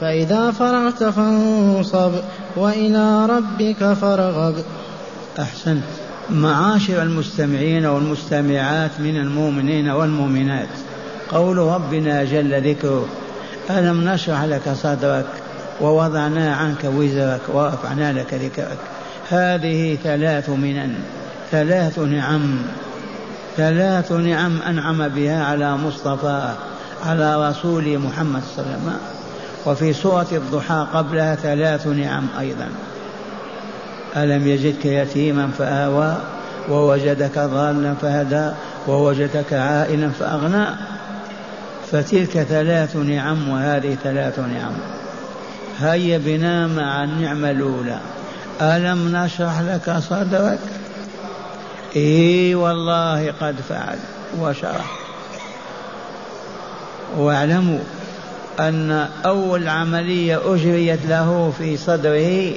فإذا فرغت فانصب وإلى ربك فارغب. أحسنت. معاشر المستمعين والمستمعات من المؤمنين والمؤمنات قول ربنا جل ذكره ألم نشرح لك صدرك ووضعنا عنك وزرك ورفعنا لك ذكرك؟ هذه ثلاث منن ثلاث نعم ثلاث نعم أنعم بها على مصطفى على رسول محمد صلى الله عليه وسلم. وفي سورة الضحى قبلها ثلاث نعم أيضا. ألم يجدك يتيما فآوى ووجدك ضالا فهدى ووجدك عائلا فأغنى. فتلك ثلاث نعم وهذه ثلاث نعم. هيا بنا مع النعمة الأولى. ألم نشرح لك صدرك؟ إي والله قد فعل وشرح. واعلموا أن أول عملية أجريت له في صدره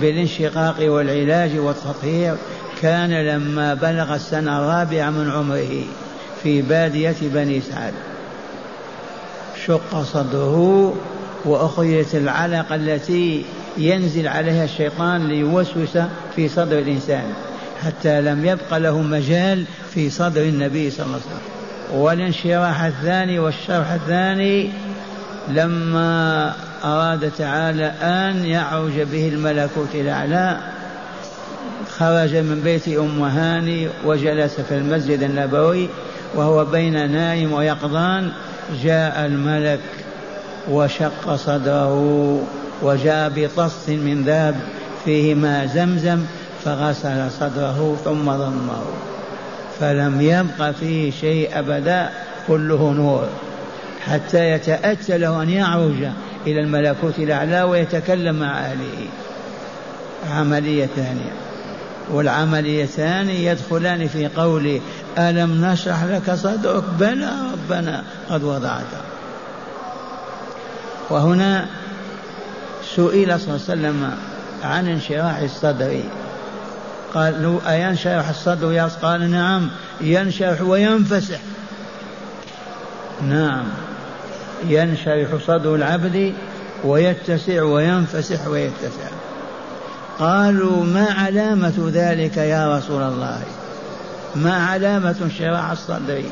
بالانشقاق والعلاج والتطهير كان لما بلغ السنة الرابعة من عمره في بادية بني سعد. شق صدره وأخرجت العلقة التي ينزل عليها الشيطان ليوسوس في صدر الإنسان حتى لم يبق له مجال في صدر النبي صلى الله عليه وسلم. والانشراح الثاني والشرح الثاني لما أراد تعالى أن يعرج به الملكوت الأعلى خرج من بيت أم هاني وجلس في المسجد النبوي وهو بين نائم ويقظان. جاء الملك وشق صدره وجاء بطص من ذهب فيه ماء زمزم فغسل صدره ثم ضمه. فلم يبق فيه شيء أبدا كله نور. حتى يتأتى له أن يعرج إلى الملكوت الأعلى ويتكلم مع أهله. عملية ثانية. والعملية الثانية يدخلان في قوله ألم نشرح لك صدرك؟ بلى ربنا قد وضعته وهنا سئل صلى الله عليه وسلم عن انشراح الصدر. قالوا أينشرح الصدر يا قال نعم ينشرح وينفسح. نعم. ينشرح صدر العبد ويتسع وينفسح ويتسع. قالوا ما علامة ذلك يا رسول الله؟ ما علامة انشراح الصدر؟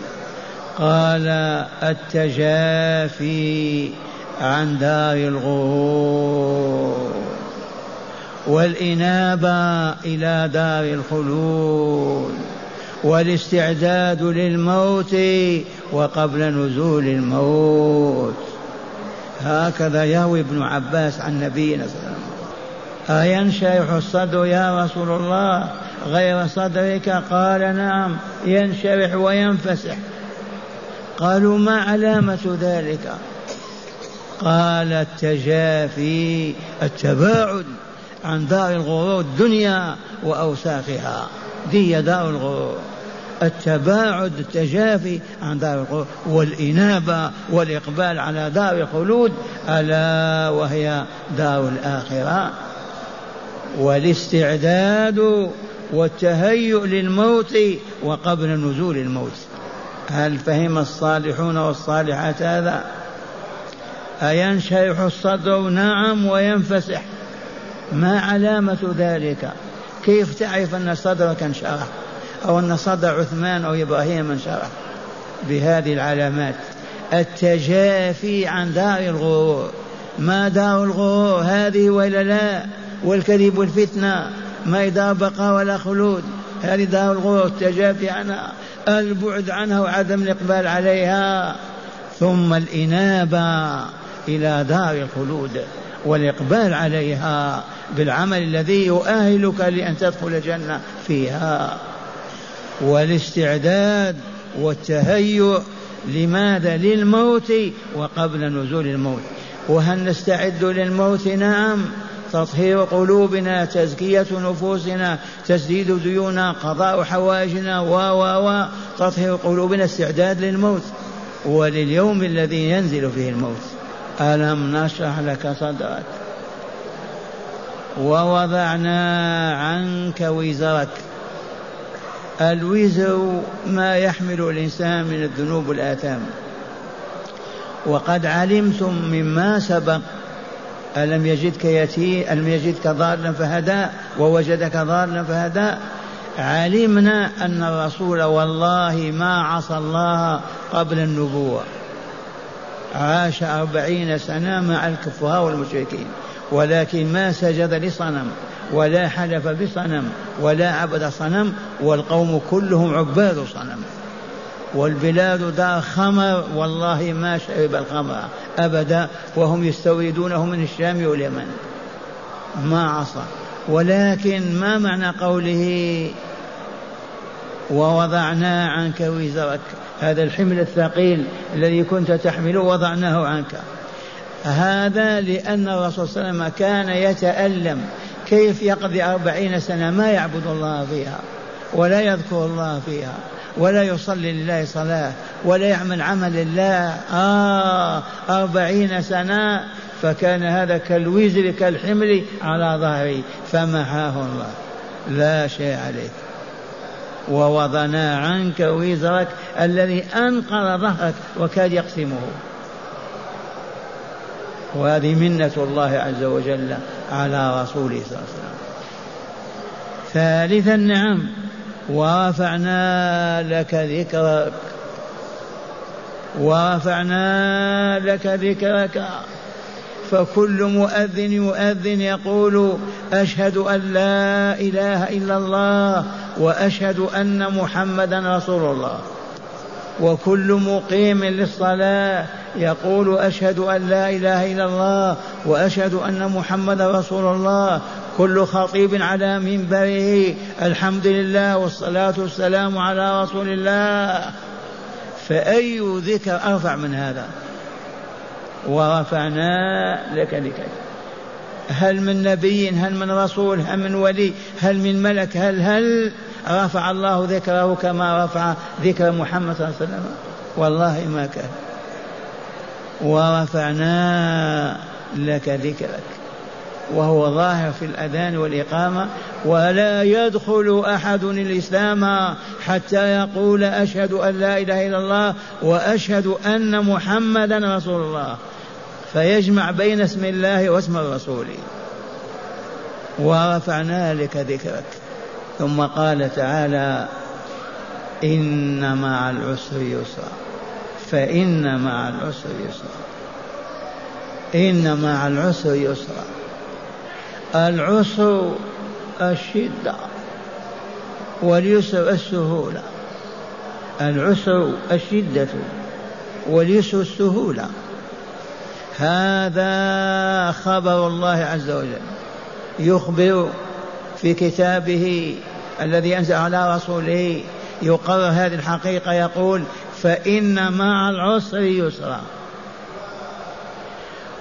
قال التجافي عن دار الغرور والإنابة إلى دار الخلود. والاستعداد للموت وقبل نزول الموت. هكذا يروي ابن عباس عن نبينا صلى الله عليه وسلم. أينشرح الصدر يا رسول الله؟ غير صدرك؟ قال نعم ينشرح وينفسح. قالوا ما علامة ذلك؟ قال التجافي التباعد عن دار الغرور الدنيا وأوساخها. دي دار الغرور. التباعد التجافي عن دار الغرور والإنابة والإقبال على دار الخلود ألا وهي دار الآخرة. والاستعداد والتهيؤ للموت وقبل نزول الموت. هل فهم الصالحون والصالحات هذا؟ أينشرح الصدر؟ نعم وينفسح. ما علامة ذلك؟ كيف تعرف أن صدرك انشرح؟ أو أن صدر عثمان أو إبراهيم انشرح بهذه العلامات. التجافي عن دار الغرور. ما دار الغرور؟ هذه ولا لا. والكذب والفتنة. ما دار بقاء ولا خلود. هذه دار الغرور. التجافي عنها. البعد عنها وعدم الإقبال عليها. ثم الإنابة إلى دار الخلود والإقبال عليها بالعمل الذي يؤهلك لأن تدخل الجنة فيها. والاستعداد والتهيؤ لماذا للموت وقبل نزول الموت. وهل نستعد للموت؟ نعم. تطهير قلوبنا تزكية نفوسنا تسديد ديوننا قضاء حوائجنا و و و. تطهير قلوبنا استعداد للموت. ولليوم الذي ينزل فيه الموت. ألم نشرح لك صدرك؟ ووضعنا عنك وزرك. الوزر ما يحمل الإنسان من الذنوب والآثام وقد علمتم مما سبق. ألم يجدك يتيم ألم يجدك ضالا فهدى ووجدك ضالا فهدى. علمنا أن الرسول والله ما عصى الله قبل النبوة. عاش أربعين سنة مع الكفار والمشركين. ولكن ما سجد لصنم ولا حلف بصنم ولا عبد صنم والقوم كلهم عباد صنم. والبلاد دار خمر والله ما شرب الخمر أبدا وهم يستوردونه من الشام واليمن. ما عصى. ولكن ما معنى قوله ووضعنا عنك وزرك؟ هذا الحمل الثقيل الذي كنت تحمله وضعناه عنك. هذا لأن الرسول صلى الله عليه وسلم كان يتألم كيف يقضي أربعين سنة ما يعبد الله فيها ولا يذكر الله فيها ولا يصلي لله صلاة ولا يعمل عمل الله آه أربعين سنة فكان هذا كالوزر كالحمل على ظهري فمحاه الله. لا شيء عليك. ووضعنا عنك وزرك الذي أنقر ظهرك وكاد يقسمه. وهذه منة الله عز وجل على رسوله صلى الله عليه وسلم. ثالثا نعم ورفعنا لك ذكرك. ورفعنا لك ذكرك. فكل مؤذن يؤذن يقول أشهد أن لا إله إلا الله وأشهد أن محمدا رسول الله. وكل مقيم للصلاة. يقول أشهد أن لا إله إلا الله وأشهد أن محمدا رسول الله. كل خطيب على منبره. الحمد لله والصلاة والسلام على رسول الله. فأي ذكر أرفع من هذا؟ ورفعنا لك ذكرك. هل من نبي؟ هل من رسول؟ هل من ولي؟ هل من ملك؟ هل هل رفع الله ذكره كما رفع ذكر محمد صلى الله عليه وسلم. والله ما كان. ورفعنا لك ذكرك. وهو ظاهر في الأذان والإقامة. ولا يدخل أحد الإسلام حتى يقول أشهد أن لا إله إلا الله وأشهد أن محمدا رسول الله. فيجمع بين اسم الله واسم الرسول. ورفعنا لك ذكرك. ثم قال تعالى إن مع العسر يسرا. فإن مع العسر يسرا. إن مع العسر يسرا. العسر الشدة واليسر السهولة. العسر الشدة واليسر السهولة. هذا خبر الله عز وجل. يخبر في كتابه الذي أنزل على رسوله يقرر هذه الحقيقة يقول فإن مع العسر يسرا.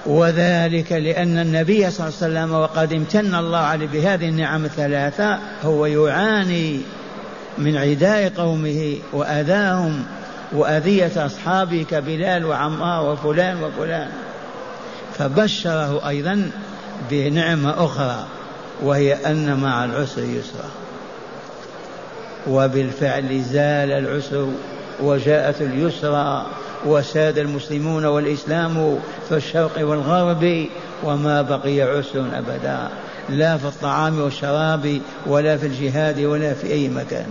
وذلك لأن النبي صلى الله عليه وسلم وقد امتن الله عليه بهذه النعم الثلاثة هو يعاني من عداء قومه وأذاهم وأذية أصحابه كبلال وعمار وفلان وفلان. فبشره أيضا بنعمة أخرى. وهي أن مع العسر يسرا. وبالفعل زال العسر وجاءت اليسرى وساد المسلمون والإسلام في الشرق والغرب وما بقي عسر أبدا. لا في الطعام والشراب ولا في الجهاد ولا في أي مكان.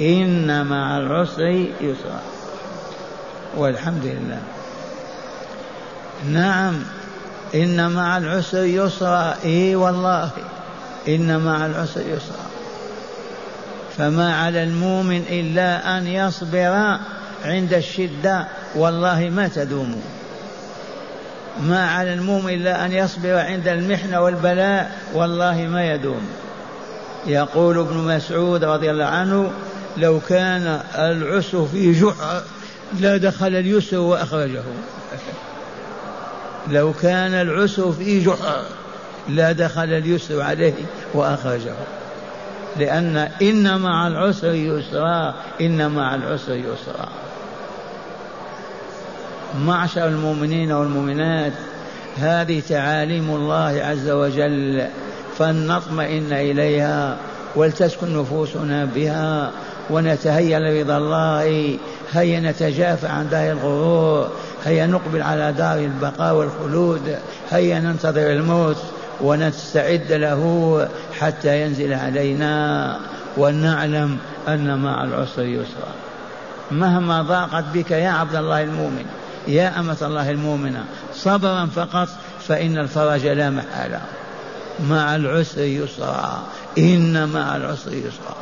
إن مع العسر يسرا. والحمد لله. نعم. إن مع العسر يسرا. إي والله إن مع العسر يسرا. فما على المؤمن إلا أن يصبر عند الشدة. والله ما تدوم. ما على المؤمن إلا أن يصبر عند المحنة والبلاء. والله ما يدوم. يقول ابن مسعود رضي الله عنه لو كان العسر في جحر لا دخل اليسر وأخرجه. لو كان العسر في جحر لا دخل اليسر عليه وأخرجه. لأن إن مع العسر يسرا إن مع العسر يسرا. معشر المؤمنين والمؤمنات هذه تعاليم الله عز وجل فلنطمئن إليها ولتسكن نفوسنا بها ونتهيأ لرضا الله هيا نتجافى عن دار الغرور. هيا نقبل على دار البقاء والخلود هيا ننتظر الموت ونستعد له حتى ينزل علينا ونعلم أن مع العسر يسرا. مهما ضاقت بك يا عبد الله المؤمن يا أمة الله المؤمنة صبرا فقط فإن الفرج لا محالة مع العسر يسرا إن مع العسر يسرا.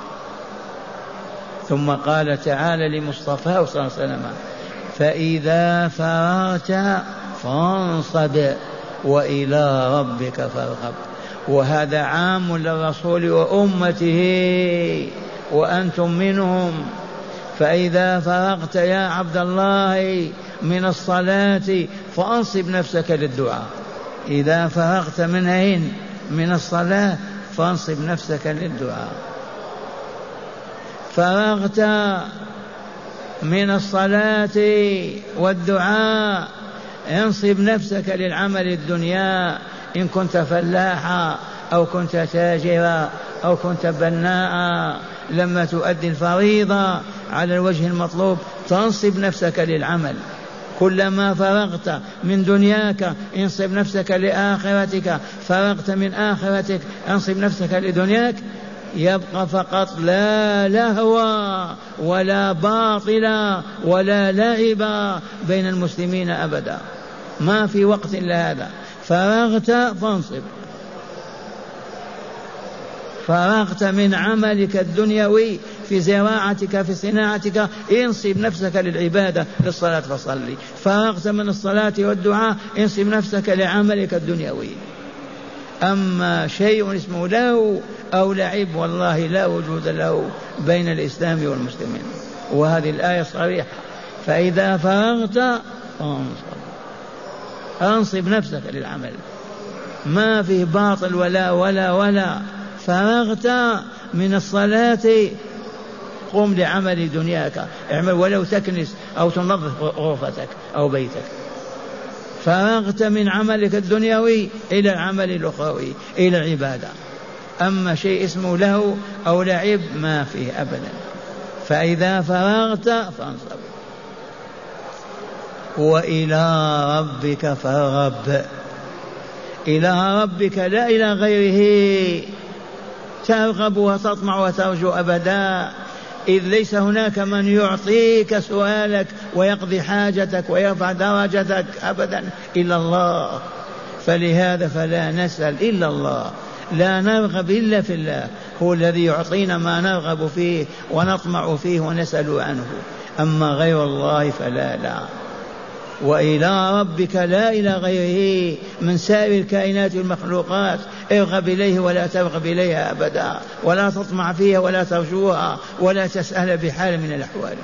ثم قال تعالى لمصطفاه صلى الله عليه وسلم فإذا فرغت فانصب وإلى ربك فارغب. وهذا عام للرسول وأمته وأنتم منهم. فإذا فرغت يا عبد الله من الصلاة فأنصب نفسك للدعاء. إذا فرغت من أين؟ من الصلاة فأنصب نفسك للدعاء. فرغت من الصلاة والدعاء. انصب نفسك للعمل الدنيا. إن كنت فلاحا أو كنت تاجرا أو كنت بناء. لما تؤدي الفريضة على الوجه المطلوب تنصب نفسك للعمل. كلما فرغت من دنياك انصب نفسك لآخرتك. فرغت من آخرتك انصب نفسك لدنياك. يبقى فقط لا لهو ولا باطل ولا لعب بين المسلمين أبدا. ما في وقت إلا هذا. فرغت فانصب. فرغت من عملك الدنيوي في زراعتك في صناعتك. انصب نفسك للعبادة للصلاة فصلي. فرغت من الصلاة والدعاء انصب نفسك لعملك الدنيوي. أما شيء اسمه له أو لعب والله لا وجود له بين الإسلام والمسلمين. وهذه الآية صريحة. فإذا فرغت فانصب أنصب نفسك للعمل. ما فيه باطل ولا ولا ولا. فرغت من الصلاة. قم لعمل دنياك. اعمل ولو تكنس أو تنظف غرفتك أو بيتك. فرغت من عملك الدنيوي إلى العمل الأخروي إلى العبادة. أما شيء اسمه له أو لعب ما فيه أبدا. فإذا فرغت فانصب. وإلى ربك فارغب. إلى ربك لا إلى غيره. ترغب وتطمع وترجو أبدا. إذ ليس هناك من يعطيك سؤالك ويقضي حاجتك ويرفع درجتك أبدا إلا الله. فلهذا فلا نسأل إلا الله. لا نرغب إلا في الله. هو الذي يعطينا ما نرغب فيه ونطمع فيه ونسأل عنه. أما غير الله فلا لا. وإلى ربك لا إلى غيره من سائر الكائنات والمخلوقات. ارغب إليه ولا ترغب إليها أبدا ولا تطمع فيها ولا ترجوها ولا تسأل بحال من الأحوال.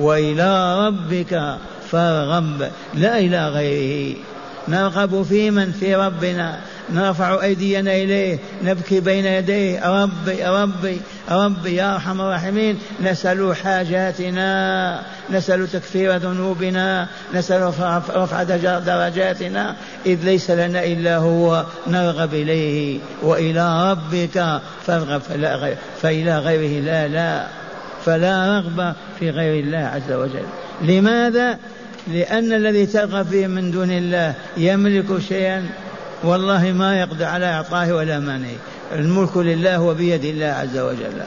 وإلى ربك فارغب لا إلى غيره. نرغب في من؟ في ربنا. نرفع أيدينا إليه نبكي بين يديه ربي ربي ربي يا أرحم الراحمين. نسأل حاجاتنا نسأل تكفير ذنوبنا نسأل رفع درجاتنا. إذ ليس لنا إلا هو نرغب إليه. وإلى ربك فارغب فلا غير فإلى غيره لا لا. فلا رغبة في غير الله عز وجل. لماذا؟ لأن الذي ترغب فيه من دون الله يملك شيئا والله ما يقدر على إعطائه ولا منعه الملك لله وبيد الله عز وجل.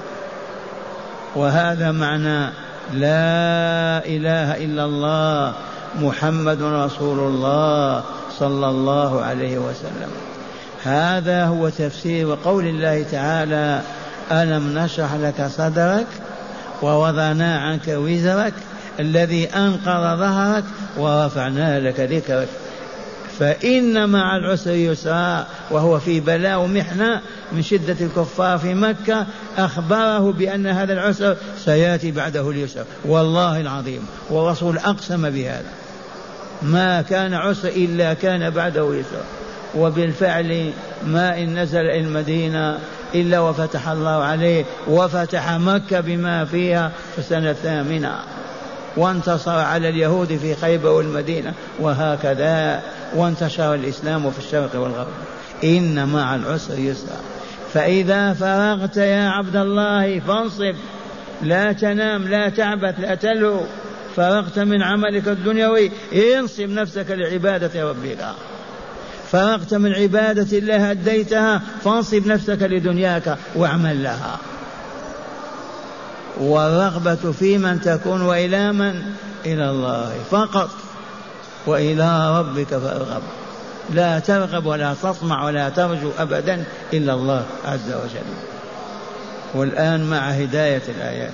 وهذا معنى لا إله إلا الله محمد رسول الله صلى الله عليه وسلم. هذا هو تفسير قول الله تعالى ألم نشرح لك صدرك ووضعنا عنك وزرك الذي أنقض ظهرك ورفعنا لك ذكرك. فإن مع العسر يسرا وهو في بلاء ومحنة من شدة الكفار في مكة أخبره بأن هذا العسر سيأتي بعده اليسر. والله العظيم والرسول أقسم بهذا. ما كان عسر إلا كان بعده يسر وبالفعل ما إن نزل المدينة إلا وفتح الله عليه وفتح مكة بما فيها في السنة الثامنة. وانتصر على اليهود في خيبر والمدينة وهكذا وانتشر الإسلام في الشرق والغرب. إن مع العسر يسرا. فإذا فرغت يا عبد الله فانصب. لا تنام لا تعبث لا تلهو فرغت من عملك الدنيوي انصب نفسك لعبادة ربك. فرغت من عبادة الله أديتها فانصب نفسك لدنياك واعمل لها. والرغبة في من تكون وإلى من؟ إلى الله فقط. وإلى ربك فارغب. لا ترغب ولا تطمع ولا ترجو أبدا إلا الله عز وجل. والآن مع هداية الآيات.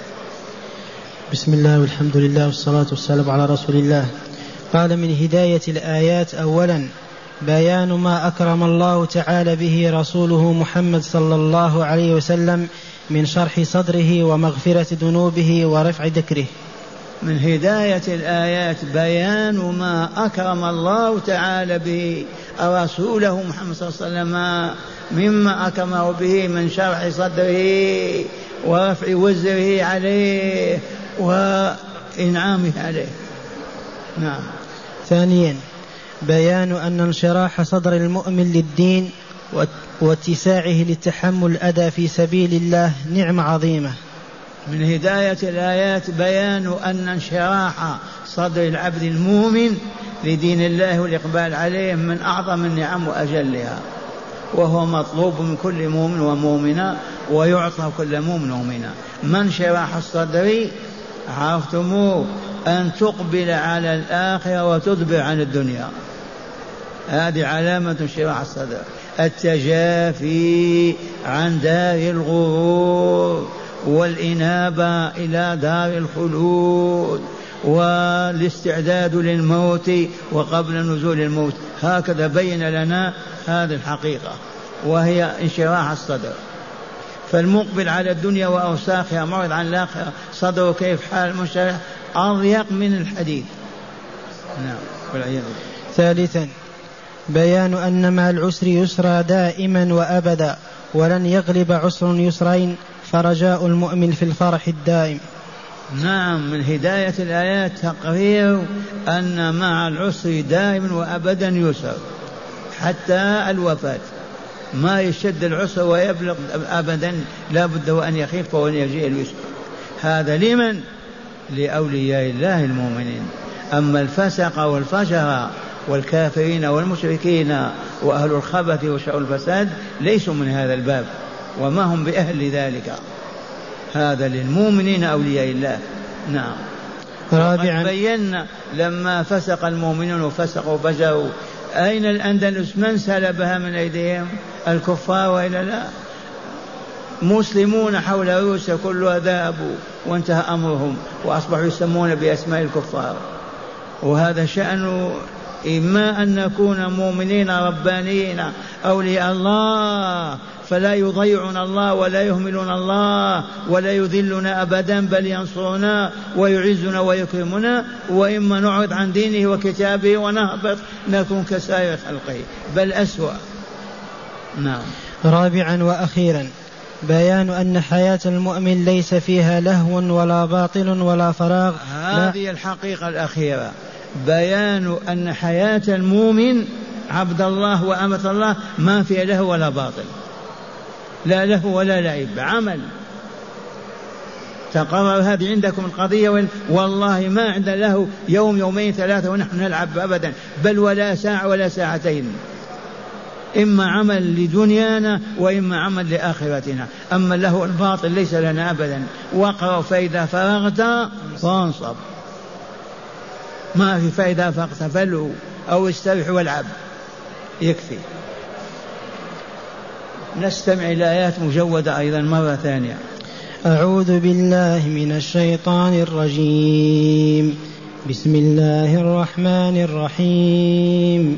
بسم الله والحمد لله والصلاة والسلام على رسول الله. قال من هداية الآيات أولا بيان ما أكرم الله تعالى به رسوله محمد صلى الله عليه وسلم من شرح صدره ومغفرة ذنوبه ورفع ذكره. من هداية الآيات بيان ما أكرم الله تعالى به رسوله محمد صلى الله عليه وسلم مما أكرمه به من شرح صدره ورفع وزره عليه وإنعامه عليه. نعم. ثانيا بيان أن انشراح صدر المؤمن للدين واتساعه لتحمل الأذى في سبيل الله نعمة عظيمة. من هداية الآيات بيان أن انشراح صدر العبد المؤمن لدين الله والإقبال عليه من أعظم النعم وأجلها وهو مطلوب من كل مؤمن ومؤمنة ويعطى كل مؤمن ومؤمنة. من شراح الصدر؟ عرفتموه أن تقبل على الآخرة وتدبر عن الدنيا. هذه علامة انشراح الصدر. التجافي عن دار الغرور والإنابة إلى دار الخلود والاستعداد للموت وقبل نزول الموت. هكذا بين لنا هذه الحقيقة وهي انشراح الصدر. فالمقبل على الدنيا وأوساخها معرض عن الآخرة صدره كيف حال المنشرح أضيق من الحديد نعم والعياذ ثالثا بيان أن مع العسر يسرى دائما وأبدا ولن يغلب عسر يسرين فرجاء المؤمن في الفرح الدائم. نعم من هداية الآيات تقرير أن مع العسر دائما وأبدا يسر حتى الوفاة. ما يشد العسر ويبلغ أبدا لا بد وأن يخيف وأن يجيء اليسر. هذا لمن؟ لأولياء الله المؤمنين. أما الفسق والفجر والكافرين والمشركين وأهل الخبث وشر الفساد ليسوا من هذا الباب وما هم بأهل ذلك هذا للمؤمنين أولياء الله. نعم. رابعا. بينا لما فسق المؤمنون وفسقوا وفجروا أين الأندلس؟ من سلبها من أيديهم؟ الكفار وإلا لا؟ مسلمون حول روسيا كلها ذهبوا وانتهى أمرهم وأصبحوا يسمون بأسماء الكفار. وهذا شأن إما أن نكون مؤمنين ربانيين أولياء الله فلا يضيعون الله ولا يهملون الله ولا يذلنا أبدا بل ينصرنا ويعزنا ويكرمنا وإما نعرض عن دينه وكتابه ونهبط نكون كسائر خلقه بل أسوأ. نعم. رابعا وأخيرا بيان أن حياة المؤمن ليس فيها لهو ولا باطل ولا فراغ. هذه الحقيقة الأخيرة. بيان أن حياة المؤمن عبد الله وأمة الله ما فيها له ولا باطل. لا له ولا لعب عمل. تقرر هذه عندكم القضية والله ما عند له يوم يومين ثلاثة ونحن نلعب أبدا بل ولا ساعة ولا ساعتين. إما عمل لدنيانا وإما عمل لآخرتنا. أما له الباطل ليس لنا أبدا. واقرأ فإذا فرغت فانصب. ما في فائدة فاغتفلوا أو استرح والعب. يكفي. نستمع إلى آيات مجودة أيضا مرة ثانية. أعوذ بالله من الشيطان الرجيم. بسم الله الرحمن الرحيم.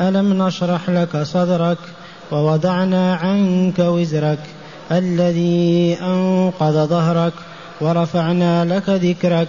ألم نشرح لك صدرك ووضعنا عنك وزرك الذي أنقض ظهرك ورفعنا لك ذكرك